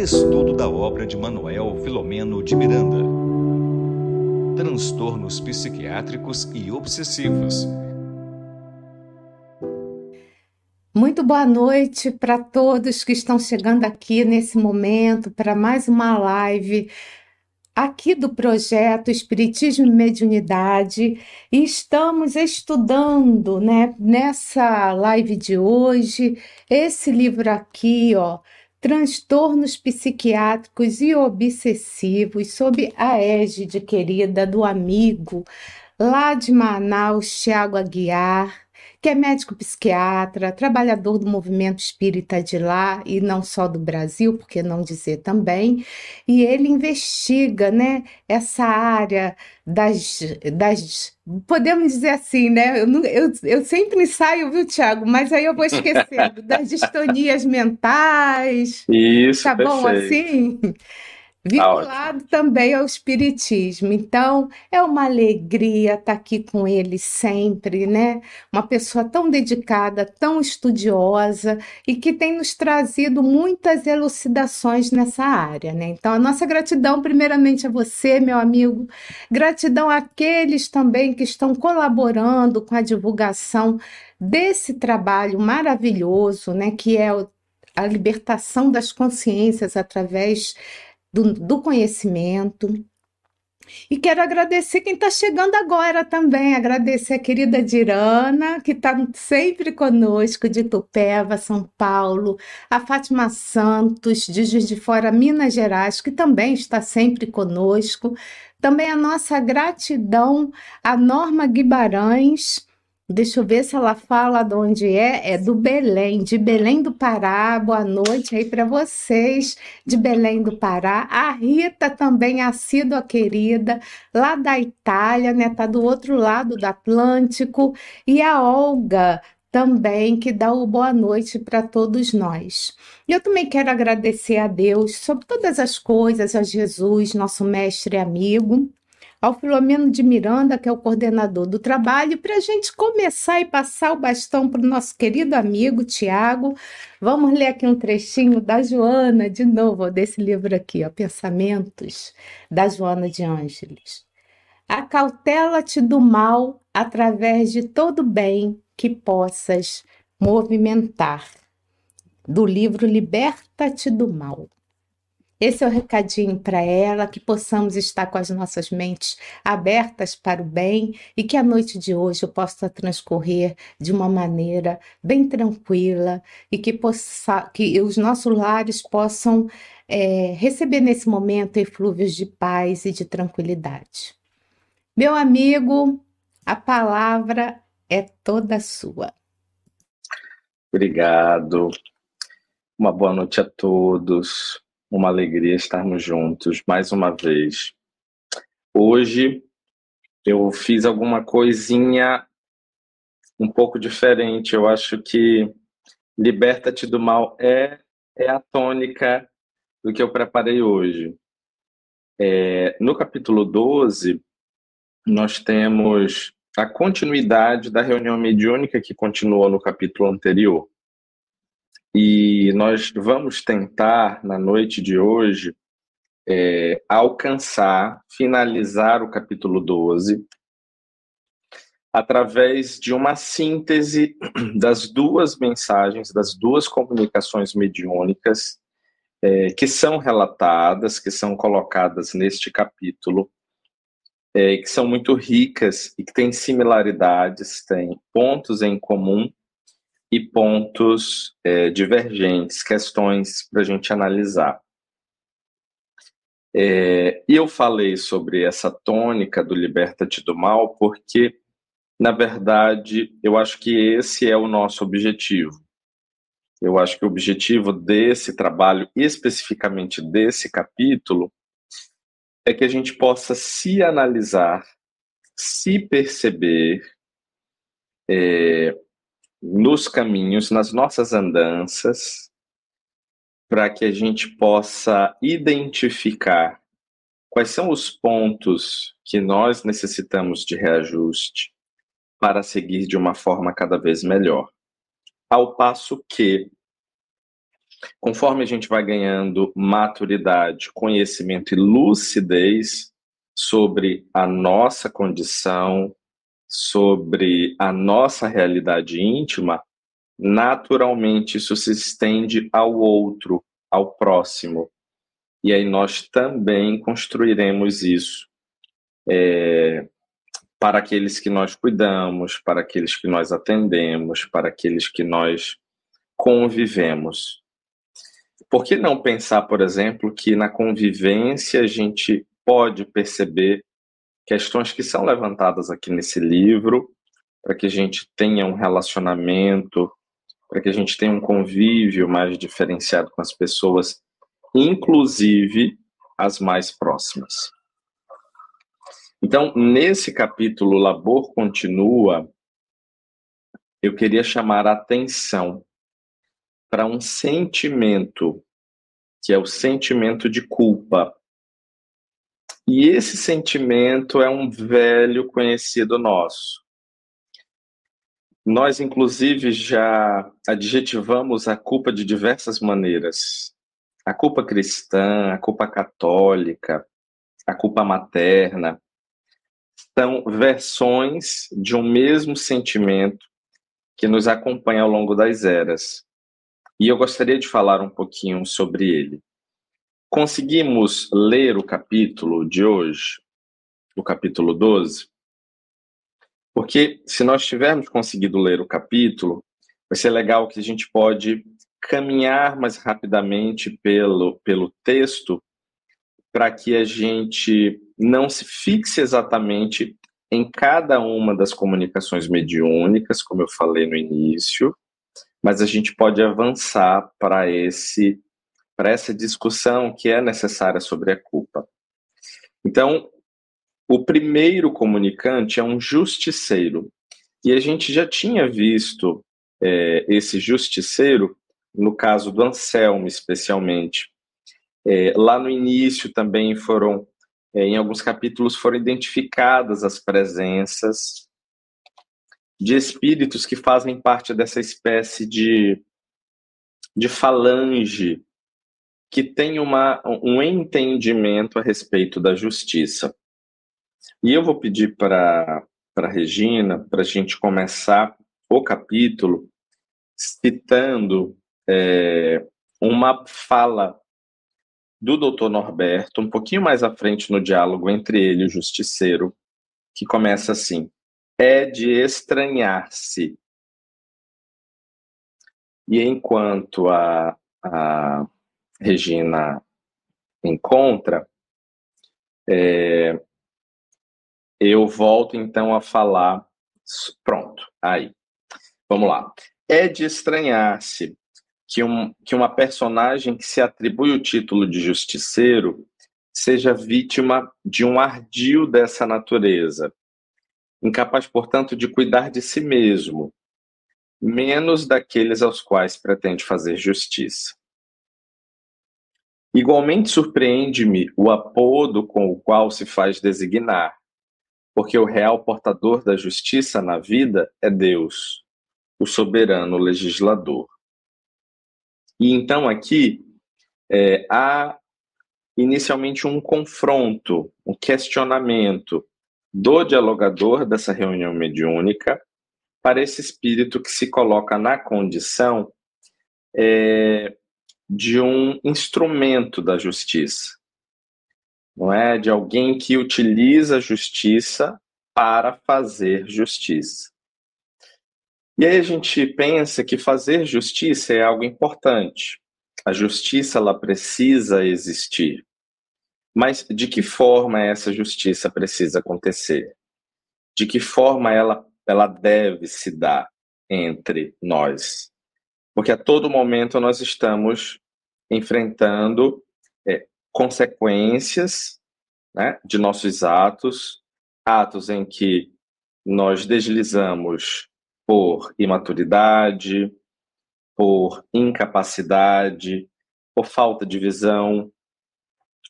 Estudo da obra de Manuel Filomeno de Miranda. Transtornos psiquiátricos e obsessivos. Muito boa noite para todos que estão chegando aqui nesse momento para mais uma live aqui do projeto Espiritismo e Mediunidade e estamos estudando, né, nessa live de hoje, esse livro aqui, ó, Transtornos Psiquiátricos e Obsessivos, sob a égide querida do amigo lá de Manaus, Tiago Aguiar que é médico psiquiatra, trabalhador do movimento espírita de lá e não só do Brasil, porque não dizer também, e ele investiga, né, essa área das, das podemos dizer assim, né? Eu, eu, eu sempre ensaio, viu, Tiago? Mas aí eu vou esquecendo das distonias mentais. Isso, tá perfeito. bom assim? Tá vinculado também ao espiritismo. Então, é uma alegria estar aqui com ele sempre, né? Uma pessoa tão dedicada, tão estudiosa e que tem nos trazido muitas elucidações nessa área, né? Então, a nossa gratidão primeiramente a você, meu amigo. Gratidão àqueles também que estão colaborando com a divulgação desse trabalho maravilhoso, né, que é a libertação das consciências através do, do conhecimento. E quero agradecer quem está chegando agora também, agradecer a querida Dirana, que está sempre conosco, de Tupéva, São Paulo, a Fátima Santos, de Juiz de Fora, Minas Gerais, que também está sempre conosco. Também a nossa gratidão à Norma Guimarães, Deixa eu ver se ela fala de onde é. É do Belém, de Belém do Pará. Boa noite aí para vocês de Belém do Pará. A Rita também, assídua querida, lá da Itália, né? Tá do outro lado do Atlântico. E a Olga também, que dá o boa noite para todos nós. E eu também quero agradecer a Deus sobre todas as coisas, a Jesus, nosso mestre e amigo ao Filomeno de Miranda, que é o coordenador do trabalho, para a gente começar e passar o bastão para o nosso querido amigo Tiago. Vamos ler aqui um trechinho da Joana, de novo, desse livro aqui, ó, Pensamentos, da Joana de Ângeles. Acautela-te do mal através de todo bem que possas movimentar. Do livro Liberta-te do Mal. Esse é o recadinho para ela, que possamos estar com as nossas mentes abertas para o bem e que a noite de hoje possa transcorrer de uma maneira bem tranquila e que, possa, que os nossos lares possam é, receber nesse momento eflúvios de paz e de tranquilidade. Meu amigo, a palavra é toda sua. Obrigado. Uma boa noite a todos uma alegria estarmos juntos mais uma vez. Hoje eu fiz alguma coisinha um pouco diferente. Eu acho que Liberta-te do Mal é, é a tônica do que eu preparei hoje. É, no capítulo 12, nós temos a continuidade da reunião mediúnica que continuou no capítulo anterior. E nós vamos tentar, na noite de hoje, é, alcançar, finalizar o capítulo 12, através de uma síntese das duas mensagens, das duas comunicações mediúnicas é, que são relatadas, que são colocadas neste capítulo, é, que são muito ricas e que têm similaridades, têm pontos em comum e pontos é, divergentes, questões para a gente analisar. É, e eu falei sobre essa tônica do liberta-te do mal porque, na verdade, eu acho que esse é o nosso objetivo. Eu acho que o objetivo desse trabalho, especificamente desse capítulo, é que a gente possa se analisar, se perceber, é, nos caminhos, nas nossas andanças, para que a gente possa identificar quais são os pontos que nós necessitamos de reajuste para seguir de uma forma cada vez melhor. Ao passo que Conforme a gente vai ganhando maturidade, conhecimento e lucidez sobre a nossa condição, sobre a nossa realidade íntima, naturalmente isso se estende ao outro, ao próximo. E aí nós também construiremos isso é, para aqueles que nós cuidamos, para aqueles que nós atendemos, para aqueles que nós convivemos. Por que não pensar, por exemplo, que na convivência a gente pode perceber questões que são levantadas aqui nesse livro, para que a gente tenha um relacionamento, para que a gente tenha um convívio mais diferenciado com as pessoas, inclusive as mais próximas. Então, nesse capítulo Labor Continua, eu queria chamar a atenção para um sentimento, que é o sentimento de culpa. E esse sentimento é um velho conhecido nosso. Nós, inclusive, já adjetivamos a culpa de diversas maneiras. A culpa cristã, a culpa católica, a culpa materna, são versões de um mesmo sentimento que nos acompanha ao longo das eras. E eu gostaria de falar um pouquinho sobre ele. Conseguimos ler o capítulo de hoje, o capítulo 12? Porque se nós tivermos conseguido ler o capítulo, vai ser legal que a gente pode caminhar mais rapidamente pelo, pelo texto para que a gente não se fixe exatamente em cada uma das comunicações mediúnicas, como eu falei no início, mas a gente pode avançar para esse para essa discussão que é necessária sobre a culpa. Então, o primeiro comunicante é um justiceiro. E a gente já tinha visto é, esse justiceiro, no caso do Anselmo, especialmente, é, lá no início também foram, é, em alguns capítulos, foram identificadas as presenças de espíritos que fazem parte dessa espécie de, de falange que tem uma, um entendimento a respeito da justiça. E eu vou pedir para a Regina, para a gente começar o capítulo citando é, uma fala do doutor Norberto, um pouquinho mais à frente no diálogo entre ele e o justiceiro, que começa assim: é de estranhar-se. E enquanto a, a Regina encontra, é, eu volto então a falar. Pronto, aí. Vamos lá. É de estranhar-se que, um, que uma personagem que se atribui o título de justiceiro seja vítima de um ardil dessa natureza, incapaz, portanto, de cuidar de si mesmo, menos daqueles aos quais pretende fazer justiça. Igualmente surpreende-me o apodo com o qual se faz designar, porque o real portador da justiça na vida é Deus, o soberano legislador. E então aqui é, há inicialmente um confronto, um questionamento do dialogador dessa reunião mediúnica para esse espírito que se coloca na condição é, de um instrumento da justiça, não é? De alguém que utiliza a justiça para fazer justiça. E aí a gente pensa que fazer justiça é algo importante. A justiça ela precisa existir. Mas de que forma essa justiça precisa acontecer? De que forma ela, ela deve se dar entre nós? Porque a todo momento nós estamos enfrentando é, consequências né, de nossos atos, atos em que nós deslizamos por imaturidade, por incapacidade, por falta de visão.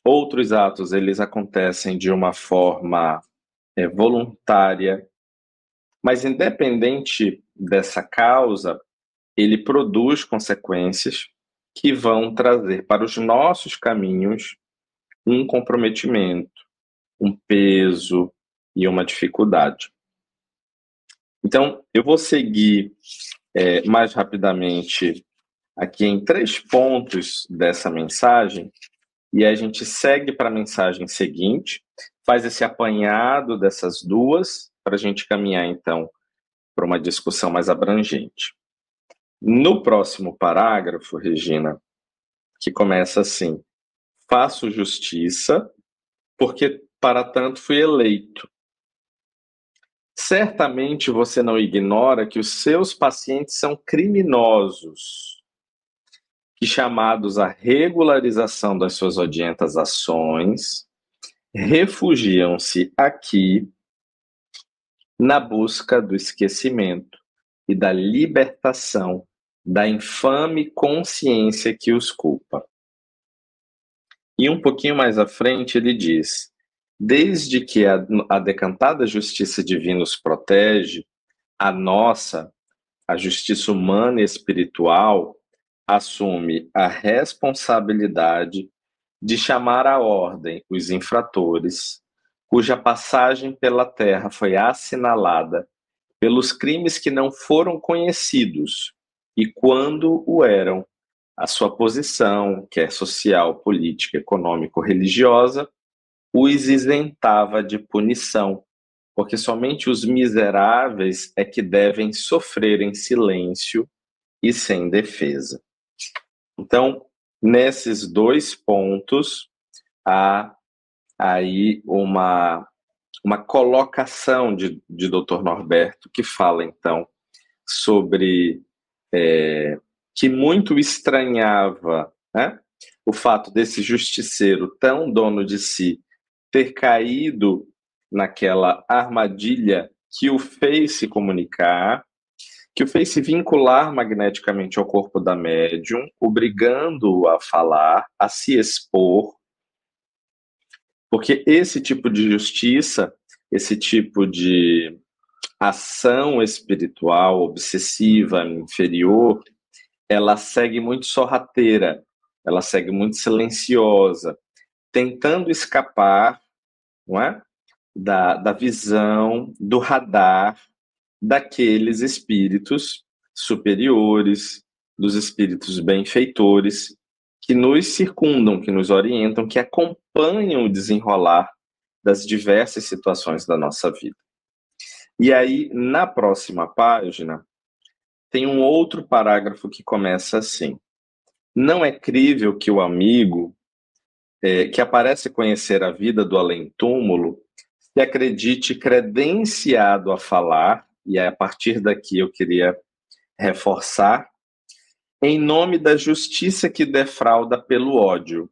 Outros atos eles acontecem de uma forma é, voluntária, mas independente dessa causa, ele produz consequências que vão trazer para os nossos caminhos um comprometimento, um peso e uma dificuldade. Então, eu vou seguir é, mais rapidamente aqui em três pontos dessa mensagem e a gente segue para a mensagem seguinte, faz esse apanhado dessas duas para a gente caminhar então para uma discussão mais abrangente. No próximo parágrafo, Regina, que começa assim: faço justiça, porque para tanto fui eleito. Certamente você não ignora que os seus pacientes são criminosos, que chamados à regularização das suas odientas ações, refugiam-se aqui na busca do esquecimento e da libertação da infame consciência que os culpa. E um pouquinho mais à frente ele diz: desde que a, a decantada justiça divina os protege, a nossa, a justiça humana e espiritual, assume a responsabilidade de chamar à ordem os infratores, cuja passagem pela terra foi assinalada pelos crimes que não foram conhecidos e, quando o eram, a sua posição, quer social, política, econômico, religiosa, os isentava de punição, porque somente os miseráveis é que devem sofrer em silêncio e sem defesa. Então, nesses dois pontos, há aí uma, uma colocação de, de Dr. Norberto, que fala, então, sobre é, que muito estranhava né, o fato desse justiceiro tão dono de si ter caído naquela armadilha que o fez se comunicar, que o fez se vincular magneticamente ao corpo da médium, obrigando-o a falar, a se expor, porque esse tipo de justiça, esse tipo de ação espiritual obsessiva, inferior, ela segue muito sorrateira, ela segue muito silenciosa, tentando escapar não é? da, da visão, do radar daqueles espíritos superiores, dos espíritos benfeitores, que nos circundam, que nos orientam, que acompanham o desenrolar das diversas situações da nossa vida. E aí, na próxima página, tem um outro parágrafo que começa assim: Não é crível que o amigo é, que aparece conhecer a vida do além-túmulo se acredite credenciado a falar, e a partir daqui eu queria reforçar, em nome da justiça que defrauda pelo ódio,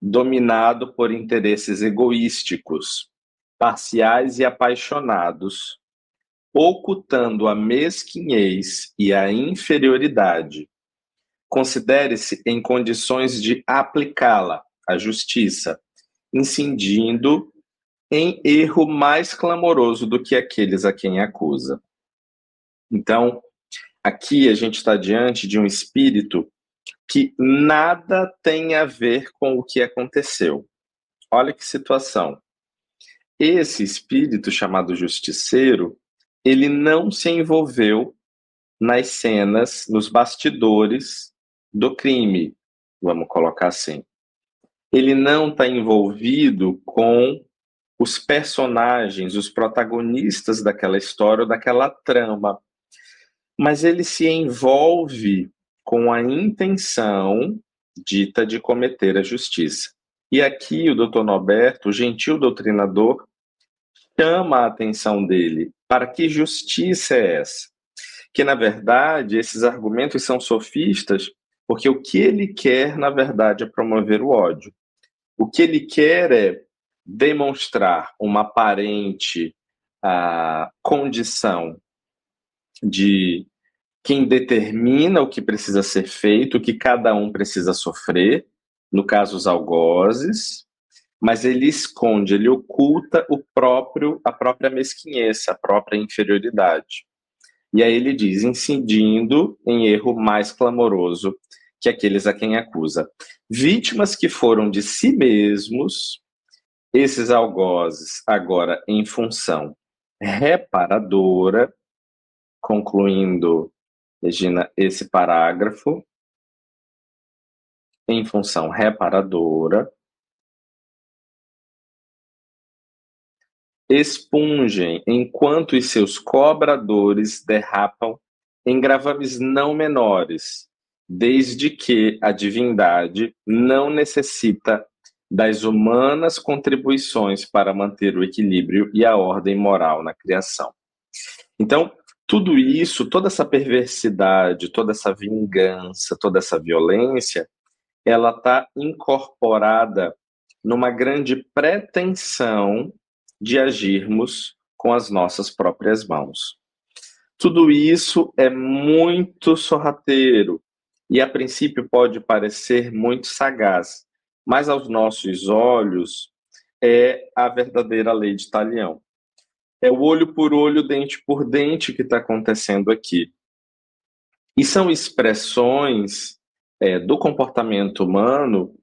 dominado por interesses egoísticos, parciais e apaixonados, ocultando a mesquinhez e a inferioridade. Considere-se em condições de aplicá-la a justiça, incidindo em erro mais clamoroso do que aqueles a quem acusa. Então, aqui a gente está diante de um espírito que nada tem a ver com o que aconteceu. Olha que situação. Esse espírito chamado justiceiro, ele não se envolveu nas cenas, nos bastidores do crime, vamos colocar assim ele não está envolvido com os personagens, os protagonistas daquela história ou daquela trama, mas ele se envolve com a intenção dita de cometer a justiça. E aqui o doutor Norberto, o gentil doutrinador, chama a atenção dele para que justiça é essa? Que, na verdade, esses argumentos são sofistas porque o que ele quer, na verdade, é promover o ódio. O que ele quer é demonstrar uma aparente uh, condição de quem determina o que precisa ser feito, o que cada um precisa sofrer, no caso os algozes, mas ele esconde, ele oculta o próprio, a própria mesquinhez, a própria inferioridade. E aí ele diz, incidindo em erro mais clamoroso que aqueles a quem acusa. Vítimas que foram de si mesmos, esses algozes, agora em função reparadora, concluindo, Regina, esse parágrafo, em função reparadora, expungem enquanto os seus cobradores derrapam em gravames não menores, desde que a divindade não necessita das humanas contribuições para manter o equilíbrio e a ordem moral na criação. Então, tudo isso, toda essa perversidade, toda essa vingança, toda essa violência, ela está incorporada numa grande pretensão de agirmos com as nossas próprias mãos. Tudo isso é muito sorrateiro e, a princípio, pode parecer muito sagaz, mas aos nossos olhos é a verdadeira lei de Talião. É o olho por olho, dente por dente que está acontecendo aqui. E são expressões é, do comportamento humano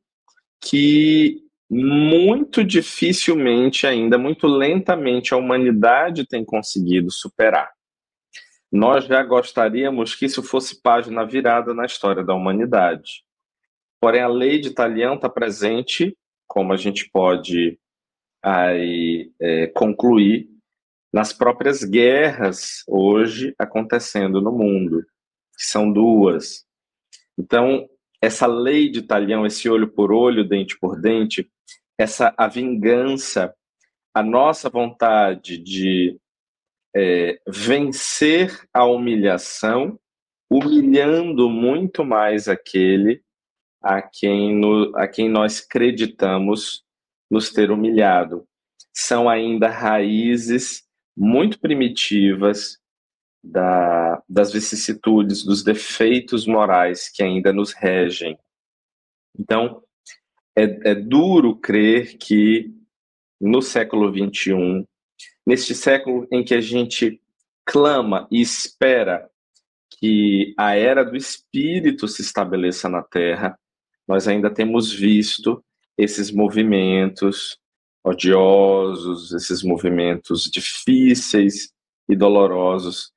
que muito dificilmente ainda, muito lentamente, a humanidade tem conseguido superar. Nós já gostaríamos que isso fosse página virada na história da humanidade. Porém, a lei de Talião está presente, como a gente pode aí, é, concluir, nas próprias guerras hoje acontecendo no mundo, que são duas. Então, essa lei de Talião, esse olho por olho, dente por dente, essa a vingança, a nossa vontade de é, vencer a humilhação, humilhando muito mais aquele a quem, no, a quem nós acreditamos nos ter humilhado. São ainda raízes muito primitivas da, das vicissitudes, dos defeitos morais que ainda nos regem. Então, é, é duro crer que no século XXI, neste século em que a gente clama e espera que a era do espírito se estabeleça na Terra, nós ainda temos visto esses movimentos odiosos, esses movimentos difíceis e dolorosos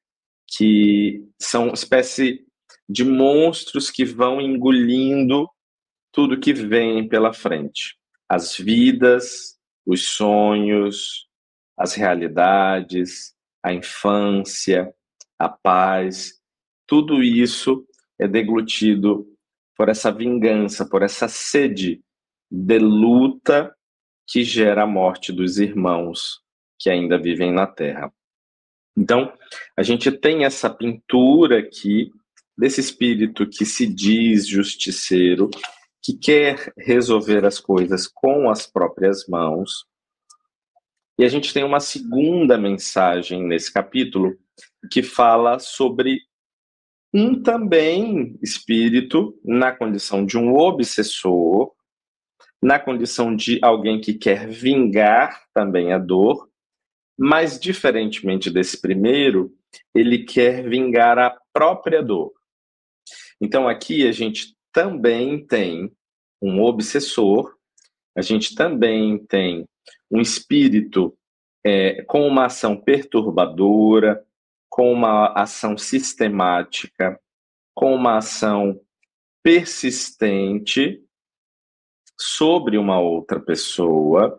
que são espécie de monstros que vão engolindo tudo que vem pela frente. As vidas, os sonhos, as realidades, a infância, a paz, tudo isso é deglutido por essa vingança, por essa sede de luta que gera a morte dos irmãos que ainda vivem na Terra. Então, a gente tem essa pintura aqui desse espírito que se diz justiceiro, que quer resolver as coisas com as próprias mãos. E a gente tem uma segunda mensagem nesse capítulo que fala sobre um também espírito na condição de um obsessor, na condição de alguém que quer vingar também a dor, mas diferentemente desse primeiro, ele quer vingar a própria dor. Então aqui a gente também tem um obsessor, a gente também tem um espírito é, com uma ação perturbadora, com uma ação sistemática, com uma ação persistente sobre uma outra pessoa,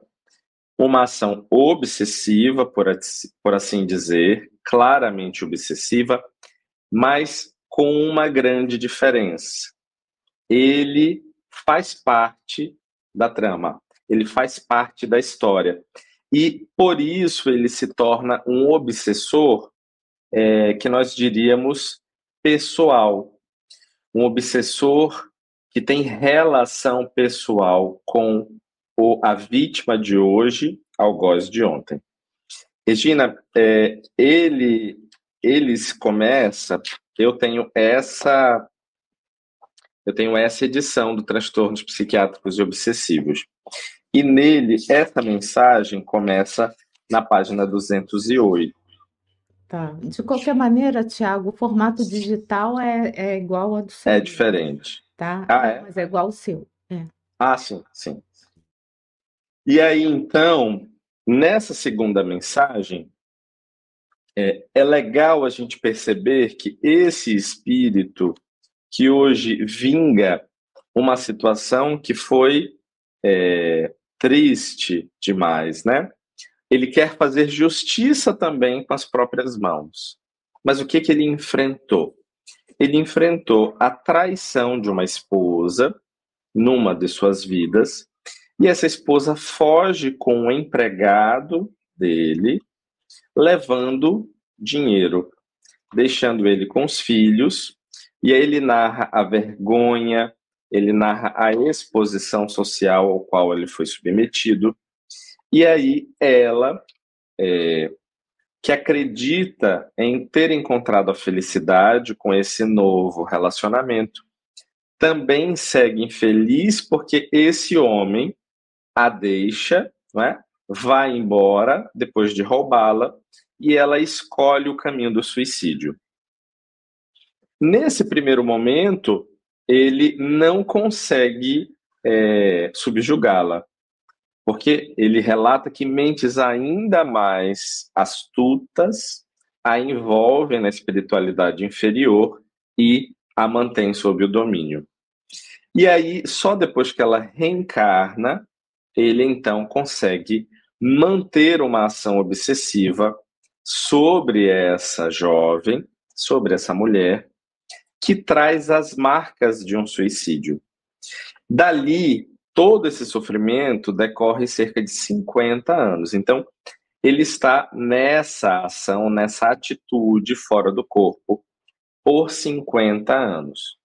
uma ação obsessiva, por, por assim dizer, claramente obsessiva, mas com uma grande diferença. Ele faz parte da trama, ele faz parte da história. E por isso ele se torna um obsessor é, que nós diríamos pessoal. Um obsessor que tem relação pessoal com o, a vítima de hoje, algoz de ontem. Regina, é, ele, eles começa, eu tenho essa eu tenho essa edição do Transtornos Psiquiátricos e Obsessivos. E nele, essa mensagem começa na página 208. Tá. De qualquer maneira, Tiago, o formato digital é, é igual ao do seu. É diferente. Tá? Ah, é? Mas é igual ao seu. É. Ah, sim, sim. E aí, então, nessa segunda mensagem, é, é legal a gente perceber que esse espírito que hoje vinga uma situação que foi é, triste demais, né? Ele quer fazer justiça também com as próprias mãos. Mas o que, que ele enfrentou? Ele enfrentou a traição de uma esposa numa de suas vidas, e essa esposa foge com o empregado dele, levando dinheiro, deixando ele com os filhos, e aí ele narra a vergonha, ele narra a exposição social ao qual ele foi submetido, e aí ela, é, que acredita em ter encontrado a felicidade com esse novo relacionamento, também segue infeliz porque esse homem a deixa, não é? vai embora depois de roubá-la e ela escolhe o caminho do suicídio. Nesse primeiro momento, ele não consegue é, subjugá-la, porque ele relata que mentes ainda mais astutas a envolvem na espiritualidade inferior e a mantém sob o domínio. E aí, só depois que ela reencarna, ele então consegue manter uma ação obsessiva sobre essa jovem, sobre essa mulher, que traz as marcas de um suicídio. Dali, todo esse sofrimento decorre cerca de 50 anos. Então, ele está nessa ação, nessa atitude fora do corpo por 50 anos.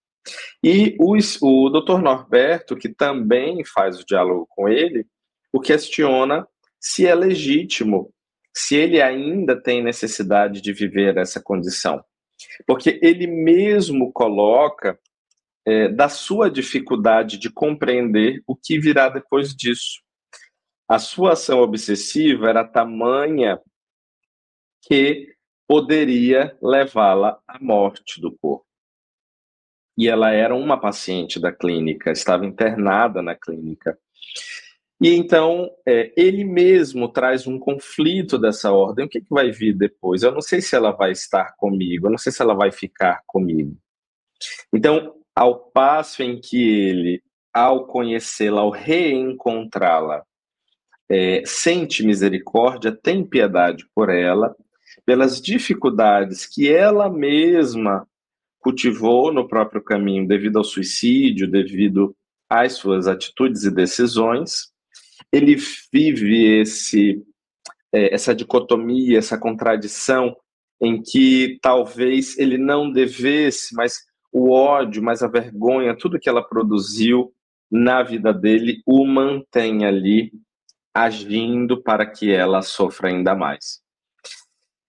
E o, o Dr. Norberto, que também faz o diálogo com ele, o questiona se é legítimo, se ele ainda tem necessidade de viver essa condição. Porque ele mesmo coloca é, da sua dificuldade de compreender o que virá depois disso. A sua ação obsessiva era tamanha que poderia levá-la à morte do corpo. E ela era uma paciente da clínica, estava internada na clínica. E então é, ele mesmo traz um conflito dessa ordem. O que, que vai vir depois? Eu não sei se ela vai estar comigo, eu não sei se ela vai ficar comigo. Então ao passo em que ele, ao conhecê-la, ao reencontrá-la, é, sente misericórdia, tem piedade por ela, pelas dificuldades que ela mesma cultivou no próprio caminho devido ao suicídio, devido às suas atitudes e decisões, ele vive esse é, essa dicotomia, essa contradição em que talvez ele não devesse, mas o ódio, mas a vergonha, tudo que ela produziu na vida dele o mantém ali agindo para que ela sofra ainda mais.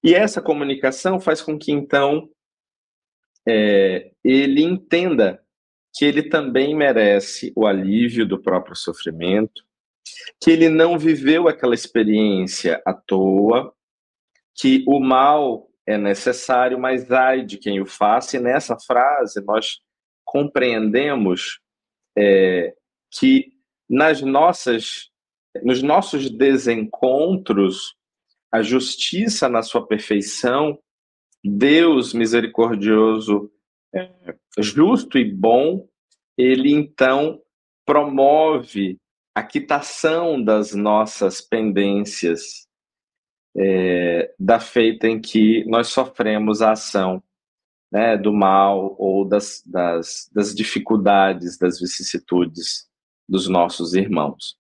E essa comunicação faz com que então é, ele entenda que ele também merece o alívio do próprio sofrimento, que ele não viveu aquela experiência à toa, que o mal é necessário, mas ai de quem o faça. E nessa frase nós compreendemos é, que nas nossas, nos nossos desencontros, a justiça na sua perfeição, Deus misericordioso, é, justo e bom, ele então promove a quitação das nossas pendências é, da feita em que nós sofremos a ação né, do mal ou das, das, das dificuldades, das vicissitudes dos nossos irmãos.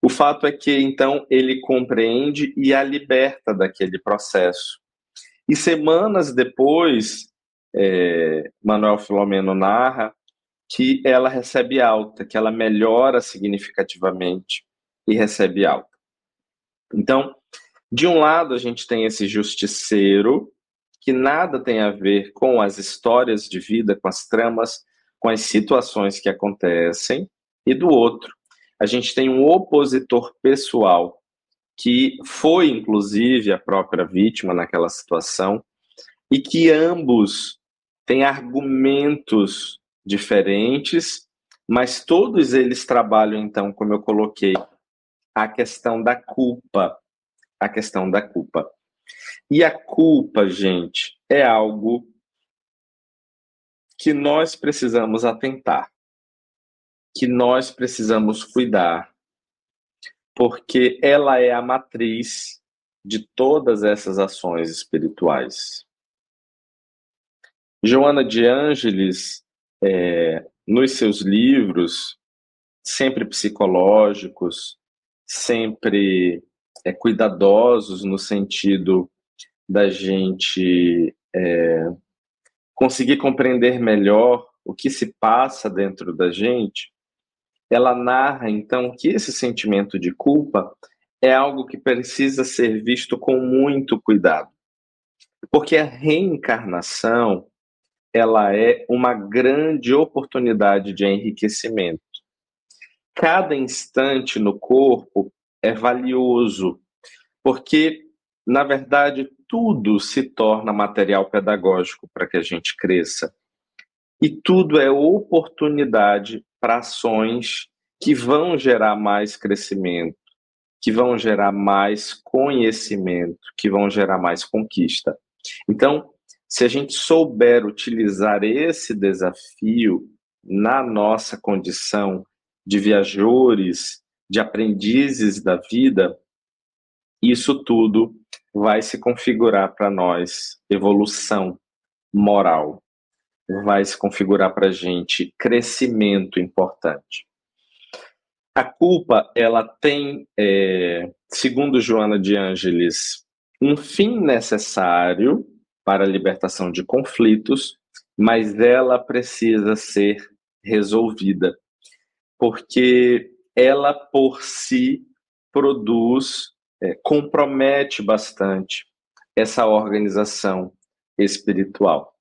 O fato é que, então, ele compreende e a liberta daquele processo. E semanas depois, é, Manuel Filomeno narra que ela recebe alta, que ela melhora significativamente e recebe alta. Então, de um lado, a gente tem esse justiceiro, que nada tem a ver com as histórias de vida, com as tramas, com as situações que acontecem, e do outro, a gente tem um opositor pessoal, que foi inclusive a própria vítima naquela situação e que ambos têm argumentos diferentes, mas todos eles trabalham então, como eu coloquei, a questão da culpa, a questão da culpa. E a culpa, gente, é algo que nós precisamos atentar, que nós precisamos cuidar, porque ela é a matriz de todas essas ações espirituais. Joana de Ângeles, é, nos seus livros, sempre psicológicos, sempre é, cuidadosos no sentido da gente é, conseguir compreender melhor o que se passa dentro da gente, ela narra então que esse sentimento de culpa é algo que precisa ser visto com muito cuidado. Porque a reencarnação, ela é uma grande oportunidade de enriquecimento. Cada instante no corpo é valioso, porque na verdade tudo se torna material pedagógico para que a gente cresça. E tudo é oportunidade para ações que vão gerar mais crescimento, que vão gerar mais conhecimento, que vão gerar mais conquista. Então, se a gente souber utilizar esse desafio na nossa condição de viajores, de aprendizes da vida, isso tudo vai se configurar para nós evolução moral, vai se configurar para a gente crescimento importante. A culpa, ela tem, é, segundo Joana de Ângeles, um fim necessário para a libertação de conflitos, mas ela precisa ser resolvida, porque ela por si produz é, compromete bastante essa organização espiritual.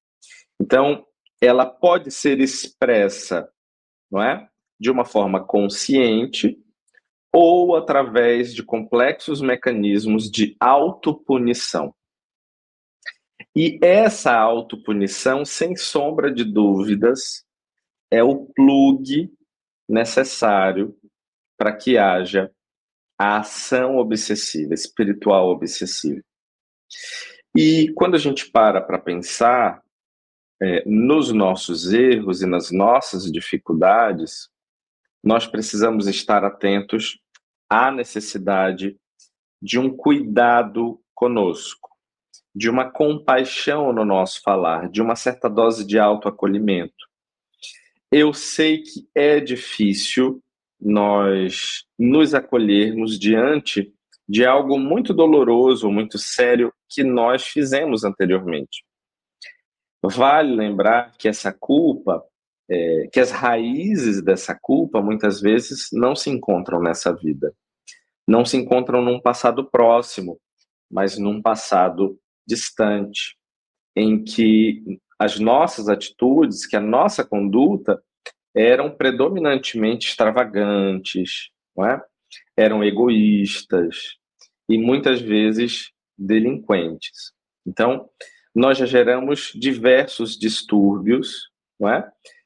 Então, ela pode ser expressa, não é? De uma forma consciente ou através de complexos mecanismos de autopunição. E essa autopunição, sem sombra de dúvidas, é o plug necessário para que haja a ação obsessiva, espiritual obsessiva. E quando a gente para para pensar é, nos nossos erros e nas nossas dificuldades, nós precisamos estar atentos à necessidade de um cuidado conosco, de uma compaixão no nosso falar, de uma certa dose de autoacolhimento. Eu sei que é difícil nós nos acolhermos diante de algo muito doloroso, muito sério que nós fizemos anteriormente. Vale lembrar que essa culpa, é, que as raízes dessa culpa muitas vezes não se encontram nessa vida, não se encontram num passado próximo, mas num passado distante, em que as nossas atitudes, que a nossa conduta eram predominantemente extravagantes, é? eram egoístas e muitas vezes delinquentes. Então, nós já geramos diversos distúrbios é?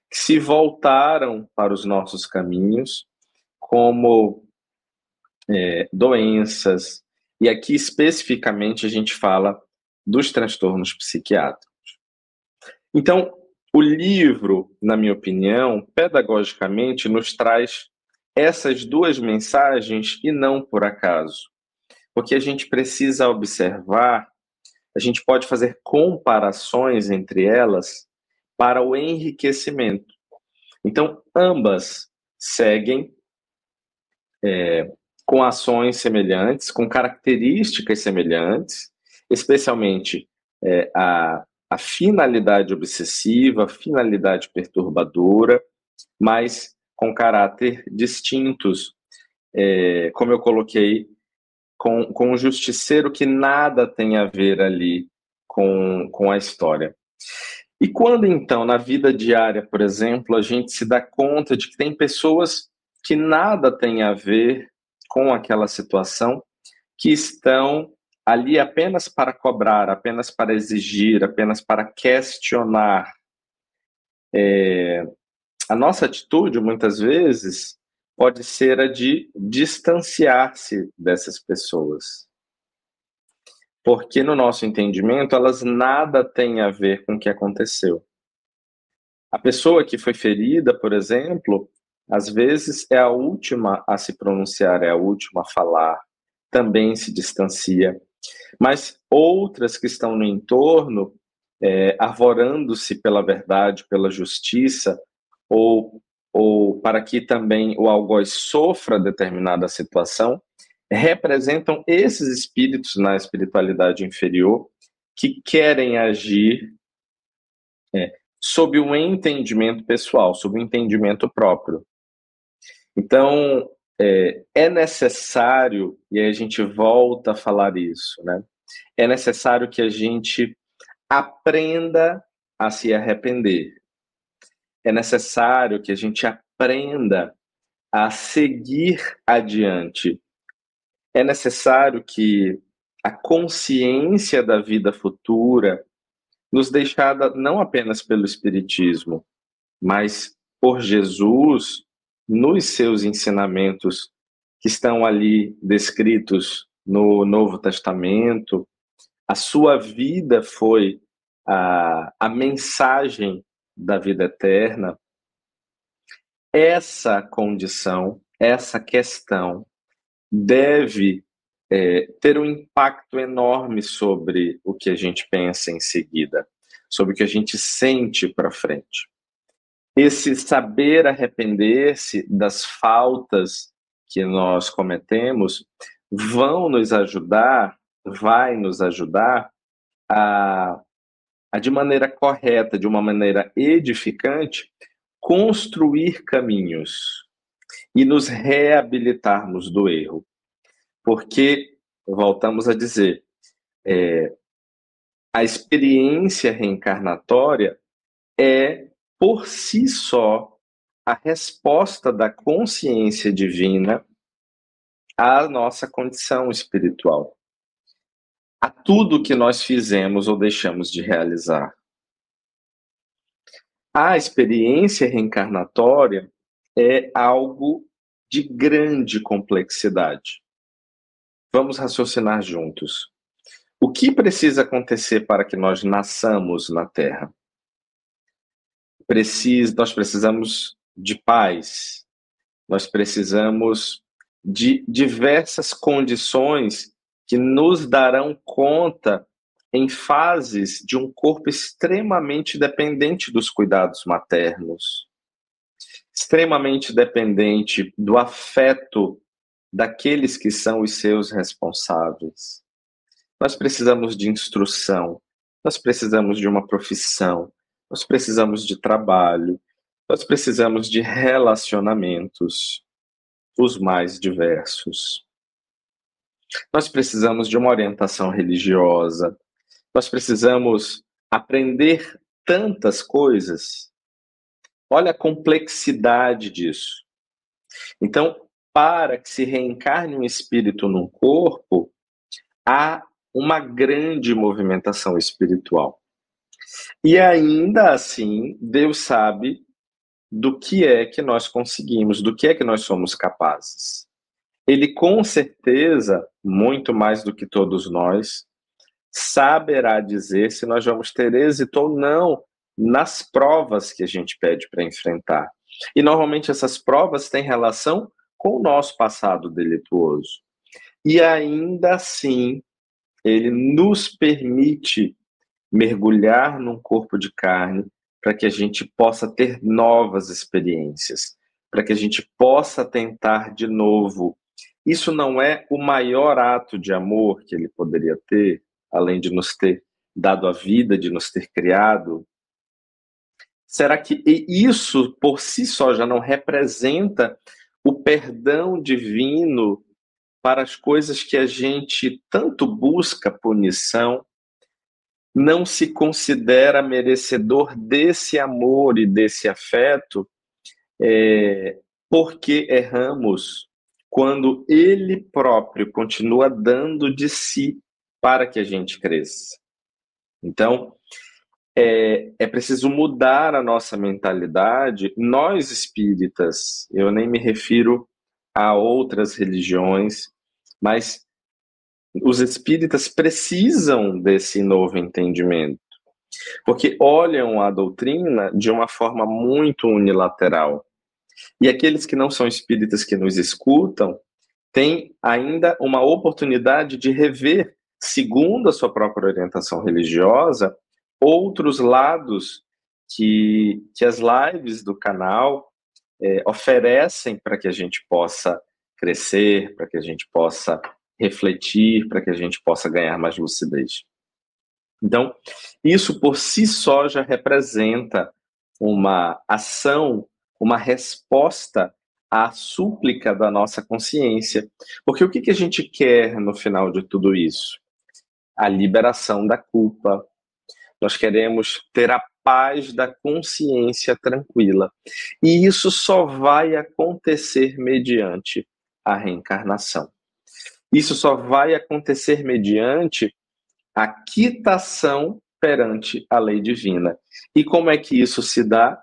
que se voltaram para os nossos caminhos, como é, doenças, e aqui especificamente a gente fala dos transtornos psiquiátricos. Então, o livro, na minha opinião, pedagogicamente nos traz essas duas mensagens e não por acaso. Porque a gente precisa observar, a gente pode fazer comparações entre elas para o enriquecimento. Então, ambas seguem é, com ações semelhantes, com características semelhantes, especialmente é, a a finalidade obsessiva, a finalidade perturbadora, mas com caráter distintos, é, como eu coloquei, com, com o justiceiro que nada tem a ver ali com, com a história. E quando então, na vida diária, por exemplo, a gente se dá conta de que tem pessoas que nada tem a ver com aquela situação, que estão ali apenas para cobrar, apenas para exigir, apenas para questionar. É, a nossa atitude, muitas vezes, pode ser a de distanciar-se dessas pessoas. Porque, no nosso entendimento, elas nada têm a ver com o que aconteceu. A pessoa que foi ferida, por exemplo, às vezes é a última a se pronunciar, é a última a falar, também se distancia. Mas outras que estão no entorno, é, arvorando-se pela verdade, pela justiça, ou, ou para que também o algoz sofra determinada situação, representam esses espíritos na espiritualidade inferior que querem agir é, sob um entendimento pessoal, sob um entendimento próprio. Então, é, é, necessário, e aí a gente volta a falar isso, né? É necessário que a gente aprenda a se arrepender. É necessário que a gente aprenda a seguir adiante. É necessário que a consciência da vida futura nos deixada não apenas pelo Espiritismo, mas por Jesus nos seus ensinamentos que estão ali descritos no Novo Testamento. A sua vida foi a, a mensagem da vida eterna. Essa condição, essa questão, deve é, ter um impacto enorme sobre o que a gente pensa em seguida, sobre o que a gente sente para frente. Esse saber arrepender-se das faltas que nós cometemos vão nos ajudar, vai nos ajudar a, a de maneira correta, de uma maneira edificante, construir caminhos e nos reabilitarmos do erro. Porque, voltamos a dizer, é, a experiência reencarnatória é, por si só, a resposta da consciência divina à nossa condição espiritual, a tudo que nós fizemos ou deixamos de realizar. A experiência reencarnatória é algo de grande complexidade. Vamos raciocinar juntos. O que precisa acontecer para que nós nasçamos na Terra? Precis, nós precisamos de paz, nós precisamos de diversas condições que nos darão conta em fases de um corpo extremamente dependente dos cuidados maternos, extremamente dependente do afeto daqueles que são os seus responsáveis. Nós precisamos de instrução, nós precisamos de uma profissão, nós precisamos de trabalho, nós precisamos de relacionamentos, os mais diversos. Nós precisamos de uma orientação religiosa, nós precisamos aprender tantas coisas. Olha a complexidade disso. Então, para que se reencarne um espírito num corpo, há uma grande movimentação espiritual. E ainda assim, Deus sabe do que é que nós conseguimos, do que é que nós somos capazes. Ele com certeza, muito mais do que todos nós, saberá dizer se nós vamos ter êxito ou não nas provas que a gente pede para enfrentar. E normalmente essas provas têm relação com o nosso passado delituoso. E ainda assim, ele nos permite mergulhar num corpo de carne para que a gente possa ter novas experiências, para que a gente possa tentar de novo. Isso não é o maior ato de amor que ele poderia ter, além de nos ter dado a vida, de nos ter criado? Será que isso por si só já não representa o perdão divino para as coisas que a gente tanto busca punição, não se considera merecedor desse amor e desse afeto, é, porque erramos, quando ele próprio continua dando de si para que a gente cresça. Então, é, é preciso mudar a nossa mentalidade. Nós espíritas, eu nem me refiro a outras religiões, mas os espíritas precisam desse novo entendimento, porque olham a doutrina de uma forma muito unilateral. E aqueles que não são espíritas que nos escutam têm ainda uma oportunidade de rever, segundo a sua própria orientação religiosa, outros lados que, que as lives do canal é, oferecem para que a gente possa crescer, para que a gente possa refletir, para que a gente possa ganhar mais lucidez. Então, isso por si só já representa uma ação, uma resposta à súplica da nossa consciência. Porque o que, que a gente quer no final de tudo isso? A liberação da culpa, nós queremos ter a paz da consciência tranquila. E isso só vai acontecer mediante a reencarnação. Isso só vai acontecer mediante a quitação perante a lei divina. E como é que isso se dá?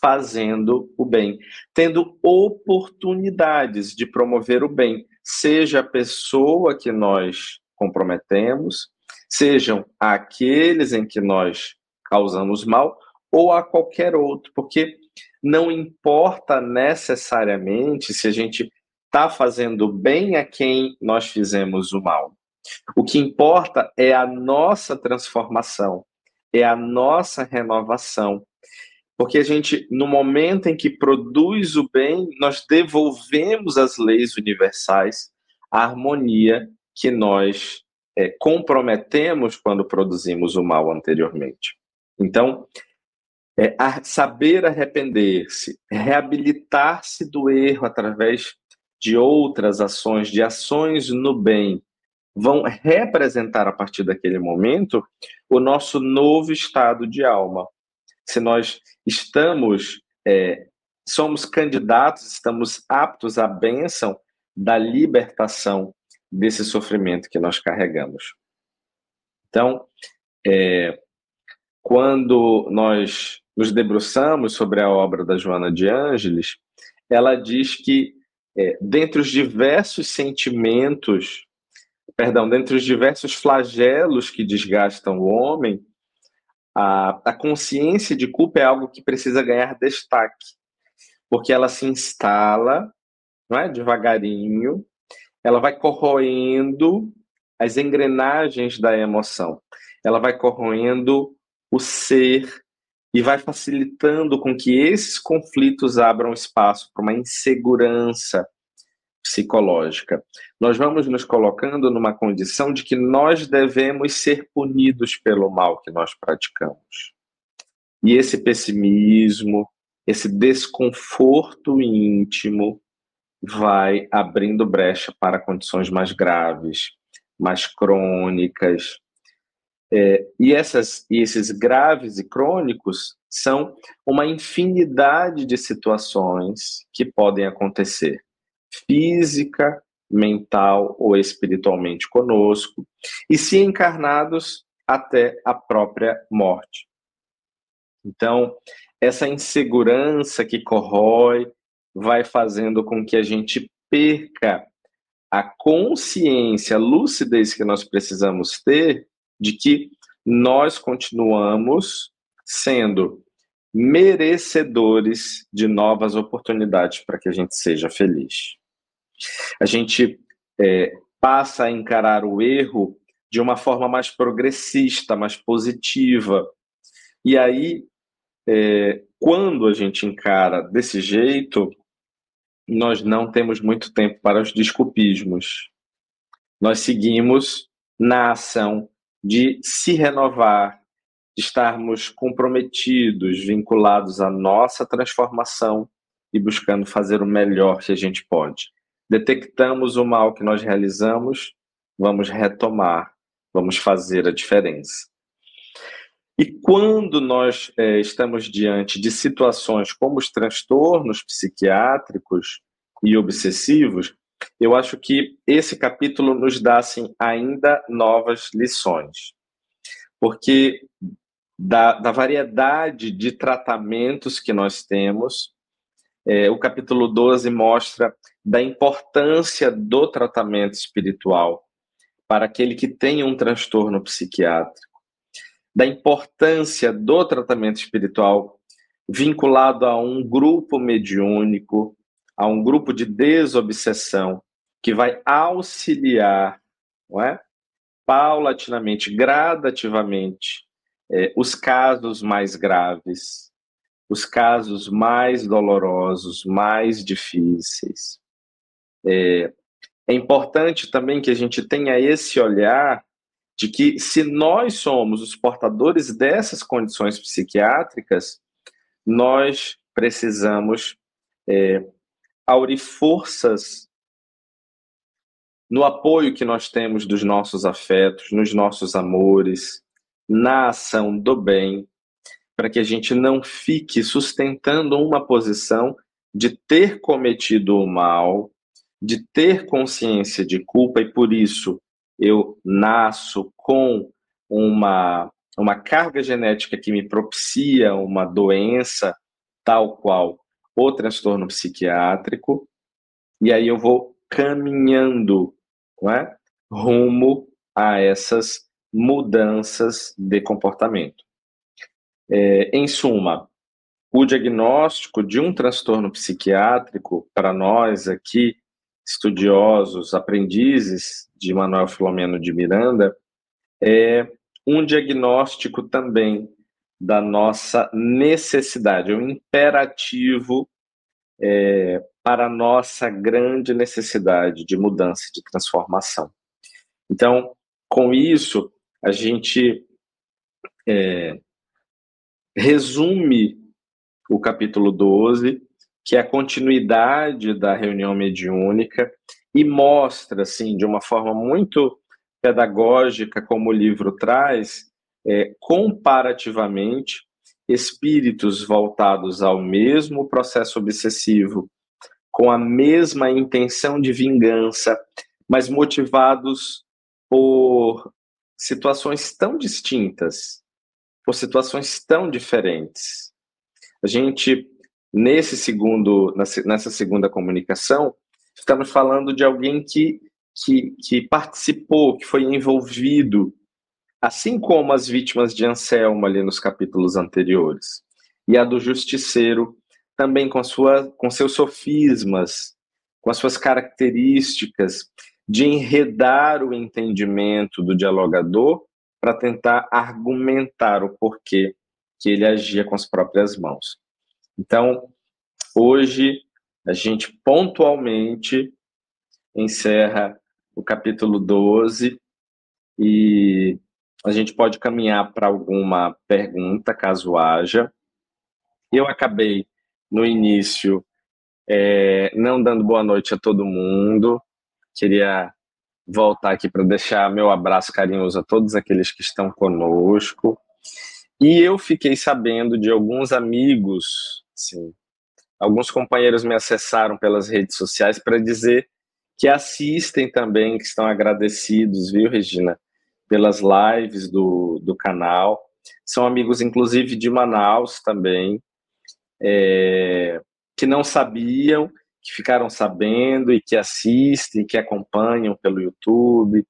Fazendo o bem, tendo oportunidades de promover o bem, seja a pessoa que nós comprometemos, sejam aqueles em que nós causamos mal ou a qualquer outro, porque não importa necessariamente se a gente está fazendo bem a quem nós fizemos o mal. O que importa é a nossa transformação, é a nossa renovação. Porque a gente, no momento em que produz o bem, nós devolvemos às leis universais a harmonia que nós é, comprometemos quando produzimos o mal anteriormente. Então, é, saber arrepender-se, reabilitar-se do erro através de outras ações, de ações no bem, vão representar a partir daquele momento o nosso novo estado de alma. Se nós estamos, é, somos candidatos, estamos aptos à bênção da libertação desse sofrimento que nós carregamos. Então, é, quando nós nos debruçamos sobre a obra da Joana de Ângeles, ela diz que, é, dentre os diversos sentimentos, perdão, dentre os diversos flagelos que desgastam o homem, a, a consciência de culpa é algo que precisa ganhar destaque, porque ela se instala, não é, devagarinho, ela vai corroendo as engrenagens da emoção. Ela vai corroendo o ser e vai facilitando com que esses conflitos abram espaço para uma insegurança psicológica. Nós vamos nos colocando numa condição de que nós devemos ser punidos pelo mal que nós praticamos. E esse pessimismo, esse desconforto íntimo, vai abrindo brecha para condições mais graves, mais crônicas. É, e, essas, e esses graves e crônicos são uma infinidade de situações que podem acontecer, física, mental ou espiritualmente conosco, e se encarnados até a própria morte. Então, essa insegurança que corrói, vai fazendo com que a gente perca a consciência, a lucidez que nós precisamos ter de que nós continuamos sendo merecedores de novas oportunidades para que a gente seja feliz. A gente é, passa a encarar o erro de uma forma mais progressista, mais positiva. E aí, é, quando a gente encara desse jeito, nós não temos muito tempo para os desculpismos. Nós seguimos na ação de se renovar, de estarmos comprometidos, vinculados à nossa transformação e buscando fazer o melhor que a gente pode. Detectamos o mal que nós realizamos, vamos retomar, vamos fazer a diferença. E quando nós é, estamos diante de situações como os transtornos psiquiátricos e obsessivos, eu acho que esse capítulo nos dá assim, ainda novas lições. Porque da, da variedade de tratamentos que nós temos, é, o capítulo 12 mostra da importância do tratamento espiritual para aquele que tem um transtorno psiquiátrico, da importância do tratamento espiritual vinculado a um grupo mediúnico, a um grupo de desobsessão, que vai auxiliar, não é? paulatinamente, gradativamente, é, os casos mais graves, os casos mais dolorosos, mais difíceis. É, é importante também que a gente tenha esse olhar de que, se nós somos os portadores dessas condições psiquiátricas, nós precisamos é, aurir forças no apoio que nós temos dos nossos afetos, nos nossos amores, na ação do bem, para que a gente não fique sustentando uma posição de ter cometido o mal, de ter consciência de culpa e por isso eu nasço com uma, uma carga genética que me propicia uma doença tal qual o transtorno psiquiátrico, e aí eu vou caminhando não é? rumo a essas mudanças de comportamento. É, em suma, o diagnóstico de um transtorno psiquiátrico, para nós aqui, estudiosos, aprendizes de Manuel Filomeno de Miranda, é um diagnóstico também da nossa necessidade, é um imperativo é, para a nossa grande necessidade de mudança, de transformação. Então, com isso, a gente é, resume o capítulo 12, que é a continuidade da reunião mediúnica, e mostra, assim, de uma forma muito pedagógica, como o livro traz, é, comparativamente, espíritos voltados ao mesmo processo obsessivo, com a mesma intenção de vingança, mas motivados por situações tão distintas, por situações tão diferentes. A gente, nesse segundo, nessa segunda comunicação, estamos falando de alguém que, que, que participou, que foi envolvido assim como as vítimas de Anselmo ali nos capítulos anteriores. E a do justiceiro também com, sua, com seus sofismas, com as suas características de enredar o entendimento do dialogador para tentar argumentar o porquê que ele agia com as próprias mãos. Então, hoje, a gente pontualmente encerra o capítulo 12 e a gente pode caminhar para alguma pergunta, caso haja. Eu acabei, no início, é, não dando boa noite a todo mundo. Queria voltar aqui para deixar meu abraço carinhoso a todos aqueles que estão conosco. E eu fiquei sabendo de alguns amigos, sim, alguns companheiros me acessaram pelas redes sociais para dizer que assistem também, que estão agradecidos, viu, Regina? Pelas lives do, do canal. São amigos, inclusive, de Manaus também, é, que não sabiam, que ficaram sabendo e que assistem, que acompanham pelo YouTube,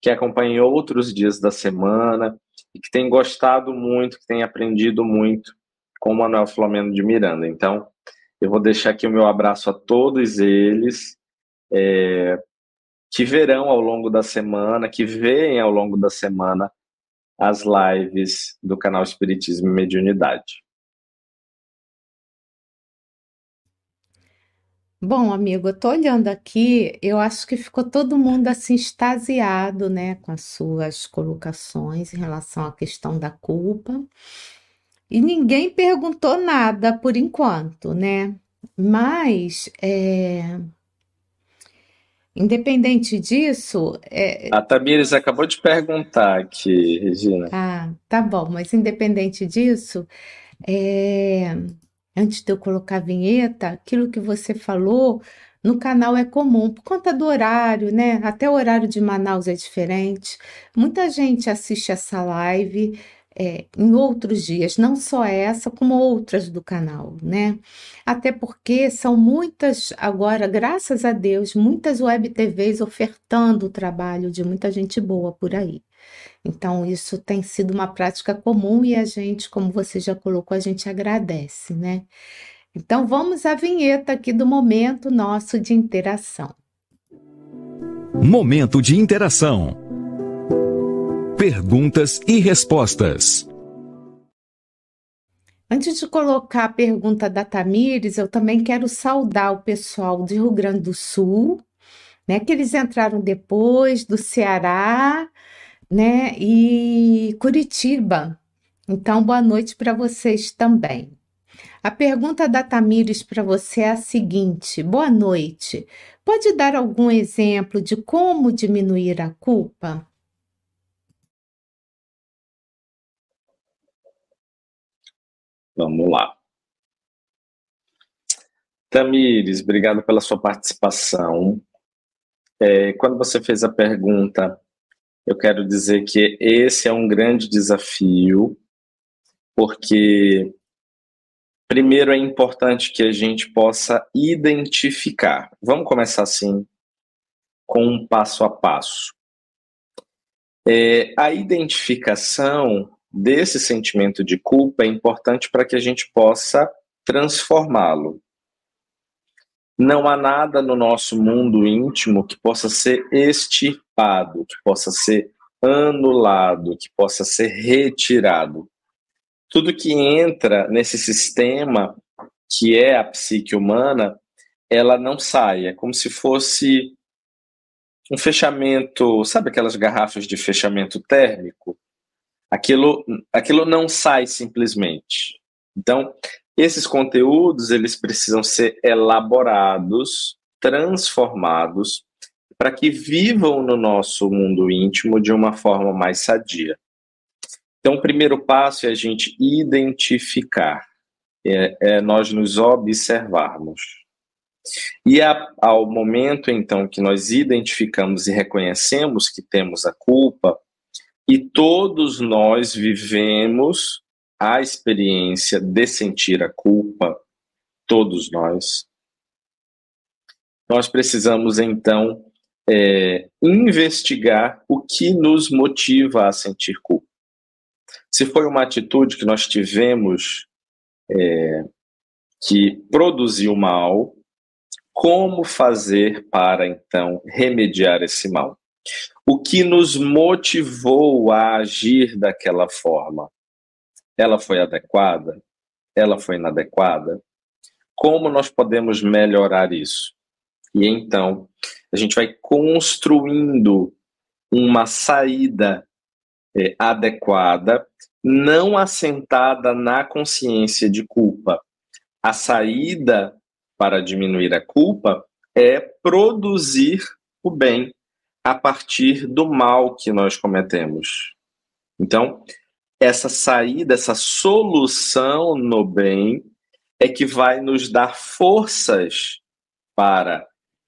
que acompanham outros dias da semana e que têm gostado muito, que têm aprendido muito com o Manuel Flamengo de Miranda. Então, eu vou deixar aqui o meu abraço a todos eles. É, que verão ao longo da semana, que veem ao longo da semana as lives do canal Espiritismo e Mediunidade. Bom, amigo, eu tô olhando aqui, eu acho que ficou todo mundo assim extasiado, né, com as suas colocações em relação à questão da culpa. E ninguém perguntou nada por enquanto, né? Mas é, Independente disso. É... A Tamires acabou de perguntar aqui, Regina. Ah, tá bom, mas independente disso, é... antes de eu colocar a vinheta, aquilo que você falou no canal é comum, por conta do horário, né? Até o horário de Manaus é diferente. Muita gente assiste essa live é, em outros dias, não só essa, como outras do canal, né? Até porque são muitas, agora, graças a Deus, muitas web TVs ofertando o trabalho de muita gente boa por aí. Então, isso tem sido uma prática comum e a gente, como você já colocou, a gente agradece, né? Então, vamos à vinheta aqui do momento nosso de interação. Momento de interação. Perguntas e respostas. Antes de colocar a pergunta da Tamires, eu também quero saudar o pessoal de Rio Grande do Sul, né? Que eles entraram depois do Ceará, né? E Curitiba. Então, boa noite para vocês também. A pergunta da Tamires para você é a seguinte: boa noite. Pode dar algum exemplo de como diminuir a culpa? Vamos lá. Tamires, obrigado pela sua participação. É, quando você fez a pergunta eu quero dizer que esse é um grande desafio, porque, primeiro, é importante que a gente possa identificar. Vamos começar assim, com um passo a passo. É, a identificação desse sentimento de culpa é importante para que a gente possa transformá-lo. Não há nada no nosso mundo íntimo que possa ser extirpado, que possa ser anulado, que possa ser retirado. Tudo que entra nesse sistema que é a psique humana, ela não sai. É como se fosse um fechamento, sabe aquelas garrafas de fechamento térmico? Aquilo, aquilo não sai simplesmente. Então, esses conteúdos eles precisam ser elaborados, transformados, para que vivam no nosso mundo íntimo de uma forma mais sadia. Então, o primeiro passo é a gente identificar, é, é nós nos observarmos. E a, ao momento, então, que nós identificamos e reconhecemos que temos a culpa, e todos nós vivemos a experiência de sentir a culpa, todos nós, nós precisamos então é, investigar o que nos motiva a sentir culpa. Se foi uma atitude que nós tivemos é, que produziu mal, como fazer para então remediar esse mal? O que nos motivou a agir daquela forma? Ela foi adequada? Ela foi inadequada? Como nós podemos melhorar isso? E então, a gente vai construindo uma saída é, adequada, não assentada na consciência de culpa. A saída para diminuir a culpa é produzir o bem a partir do mal que nós cometemos. Então, essa saída, essa solução no bem é que vai nos dar forças para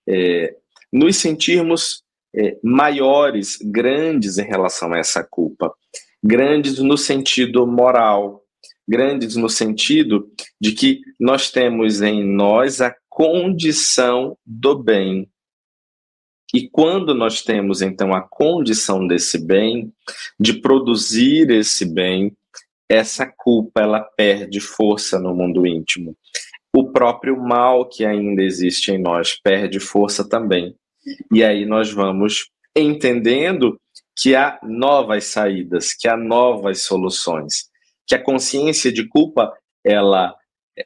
é, nos sentirmos é, maiores, grandes em relação a essa culpa. Grandes no sentido moral, grandes no sentido de que nós temos em nós a condição do bem. E quando nós temos então a condição desse bem, de produzir esse bem, essa culpa ela perde força no mundo íntimo. O próprio mal que ainda existe em nós perde força também. E aí nós vamos entendendo que há novas saídas, que há novas soluções, que a consciência de culpa ela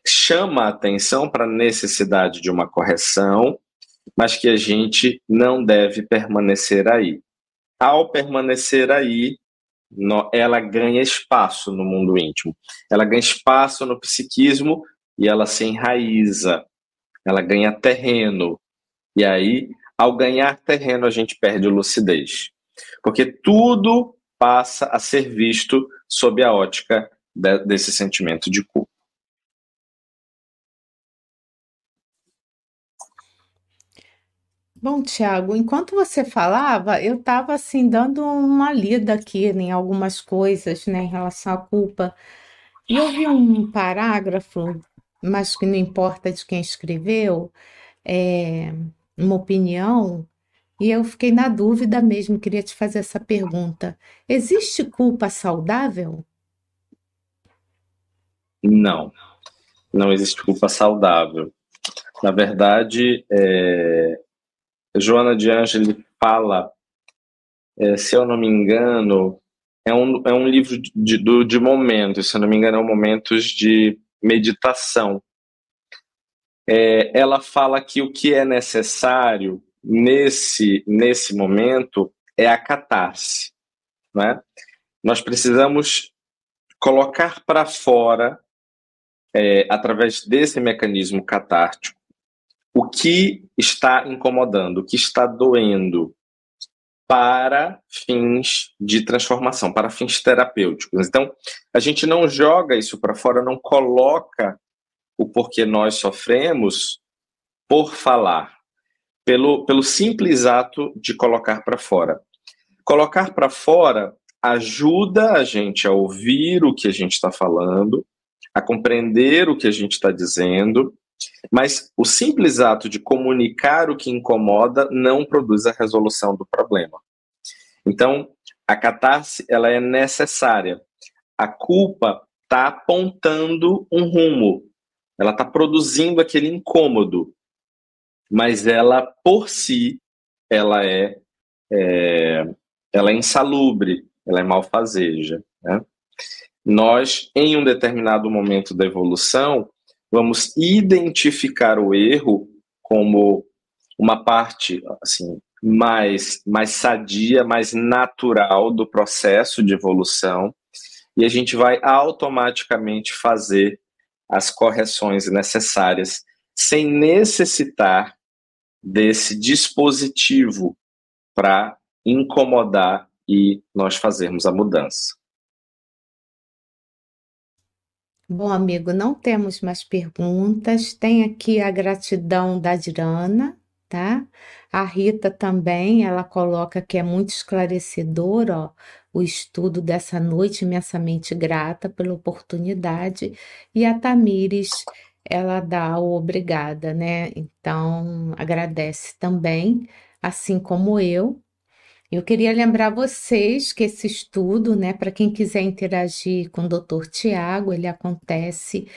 chama a atenção para a necessidade de uma correção mas que a gente não deve permanecer aí. Ao permanecer aí, ela ganha espaço no mundo íntimo, ela ganha espaço no psiquismo e ela se enraiza, ela ganha terreno. E aí, ao ganhar terreno, a gente perde lucidez. Porque tudo passa a ser visto sob a ótica desse sentimento de culpa. Bom, Tiago, enquanto você falava, eu estava assim dando uma lida aqui em algumas coisas, né, em relação à culpa. E eu vi um parágrafo, mas que não importa de quem escreveu, é, uma opinião, e eu fiquei na dúvida mesmo, queria te fazer essa pergunta. Existe culpa saudável? Não, não existe culpa saudável. Na verdade, é, Joana de Angeli fala, é, se eu não me engano, é um, é um livro de, de, de momentos, se eu não me engano, é um momentos de meditação. É, ela fala que o que é necessário nesse, nesse momento é a catarse. Né? Nós precisamos colocar para fora, é, através desse mecanismo catártico, o que está incomodando, o que está doendo, para fins de transformação, para fins terapêuticos. Então, a gente não joga isso para fora, não coloca o porquê nós sofremos por falar, pelo, pelo simples ato de colocar para fora. Colocar para fora ajuda a gente a ouvir o que a gente está falando, a compreender o que a gente está dizendo, mas o simples ato de comunicar o que incomoda não produz a resolução do problema. Então, a catarse ela é necessária. A culpa está apontando um rumo, ela está produzindo aquele incômodo, mas ela por si ela é, é ela é insalubre, ela é malfazeja. Né? Nós, em um determinado momento da evolução, vamos identificar o erro como uma parte assim mais mais sadia, mais natural do processo de evolução e a gente vai automaticamente fazer as correções necessárias sem necessitar desse dispositivo para incomodar e nós fazermos a mudança. Bom, amigo, não temos mais perguntas. Tem aqui a gratidão da Dirana, tá? A Rita também, ela coloca que é muito esclarecedor, ó, o estudo dessa noite, imensamente grata pela oportunidade. E a Tamires, ela dá o obrigada, né? Então, agradece também, assim como eu. Eu queria lembrar vocês que esse estudo, né, para quem quiser interagir com o Dr. Tiago, ele acontece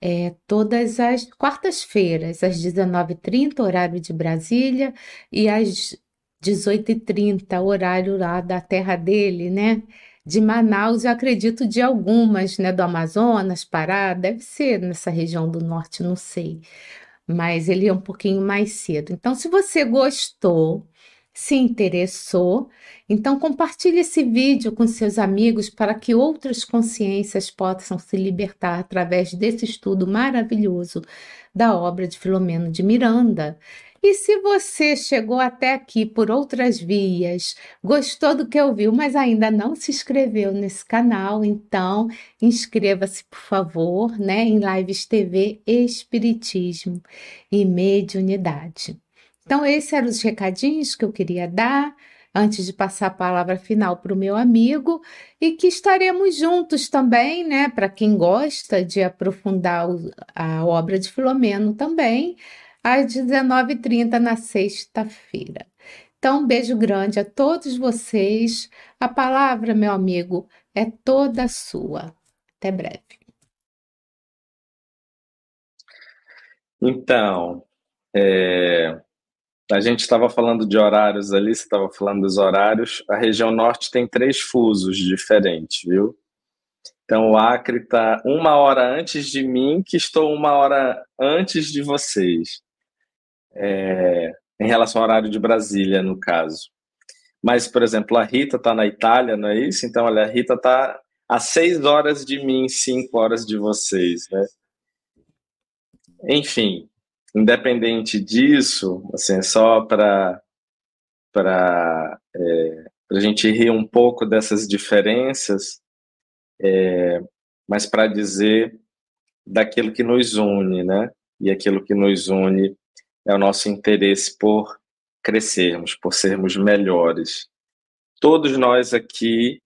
é, todas as quartas-feiras, às 19h30, horário de Brasília, e às 18h30, horário lá da terra dele, né? De Manaus, eu acredito de algumas, né? Do Amazonas, Pará, deve ser nessa região do norte, não sei. Mas ele é um pouquinho mais cedo. Então, se você gostou, se interessou, então compartilhe esse vídeo com seus amigos para que outras consciências possam se libertar através desse estudo maravilhoso da obra de Filomeno de Miranda. E se você chegou até aqui por outras vias, gostou do que ouviu, mas ainda não se inscreveu nesse canal, então inscreva-se, por favor, né, em Lives TV Espiritismo e Mediunidade. Então, esses eram os recadinhos que eu queria dar antes de passar a palavra final para o meu amigo e que estaremos juntos também, né? Para quem gosta de aprofundar a obra de Filomeno também, às 19h30 na sexta-feira. Então, um beijo grande a todos vocês. A palavra, meu amigo, é toda sua. Até breve. Então, é, a gente estava falando de horários ali, você estava falando dos horários. A região norte tem três fusos diferentes, viu? Então o Acre está uma hora antes de mim, que estou uma hora antes de vocês. É, em relação ao horário de Brasília, no caso. Mas, por exemplo, a Rita está na Itália, não é isso? Então, olha, a Rita está a seis horas de mim, cinco horas de vocês, né? Enfim, independente disso, assim, só para para é, a gente rir um pouco dessas diferenças, é, mas para dizer daquilo que nos une, né? E aquilo que nos une é o nosso interesse por crescermos, por sermos melhores. Todos nós aqui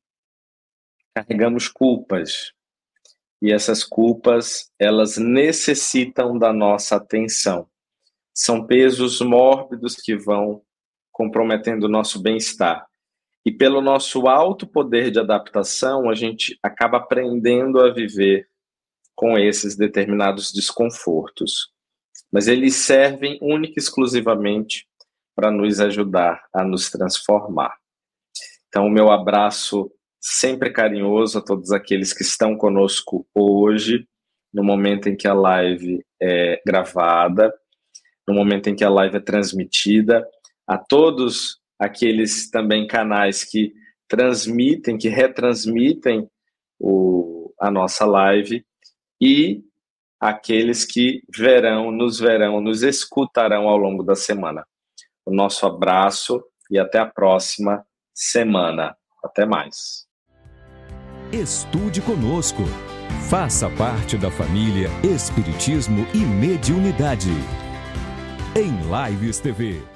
carregamos culpas. E essas culpas, elas necessitam da nossa atenção. São pesos mórbidos que vão comprometendo o nosso bem-estar. E pelo nosso alto poder de adaptação, a gente acaba aprendendo a viver com esses determinados desconfortos. Mas eles servem única e exclusivamente para nos ajudar a nos transformar. Então, o meu abraço sempre carinhoso a todos aqueles que estão conosco hoje, no momento em que a live é gravada, no momento em que a live é transmitida, a todos aqueles também canais que transmitem, que retransmitem o, a nossa live e aqueles que verão, nos verão, nos escutarão ao longo da semana. O nosso abraço e até a próxima semana. Até mais. Estude conosco. Faça parte da família Espiritismo e Mediunidade. Em Lives TV.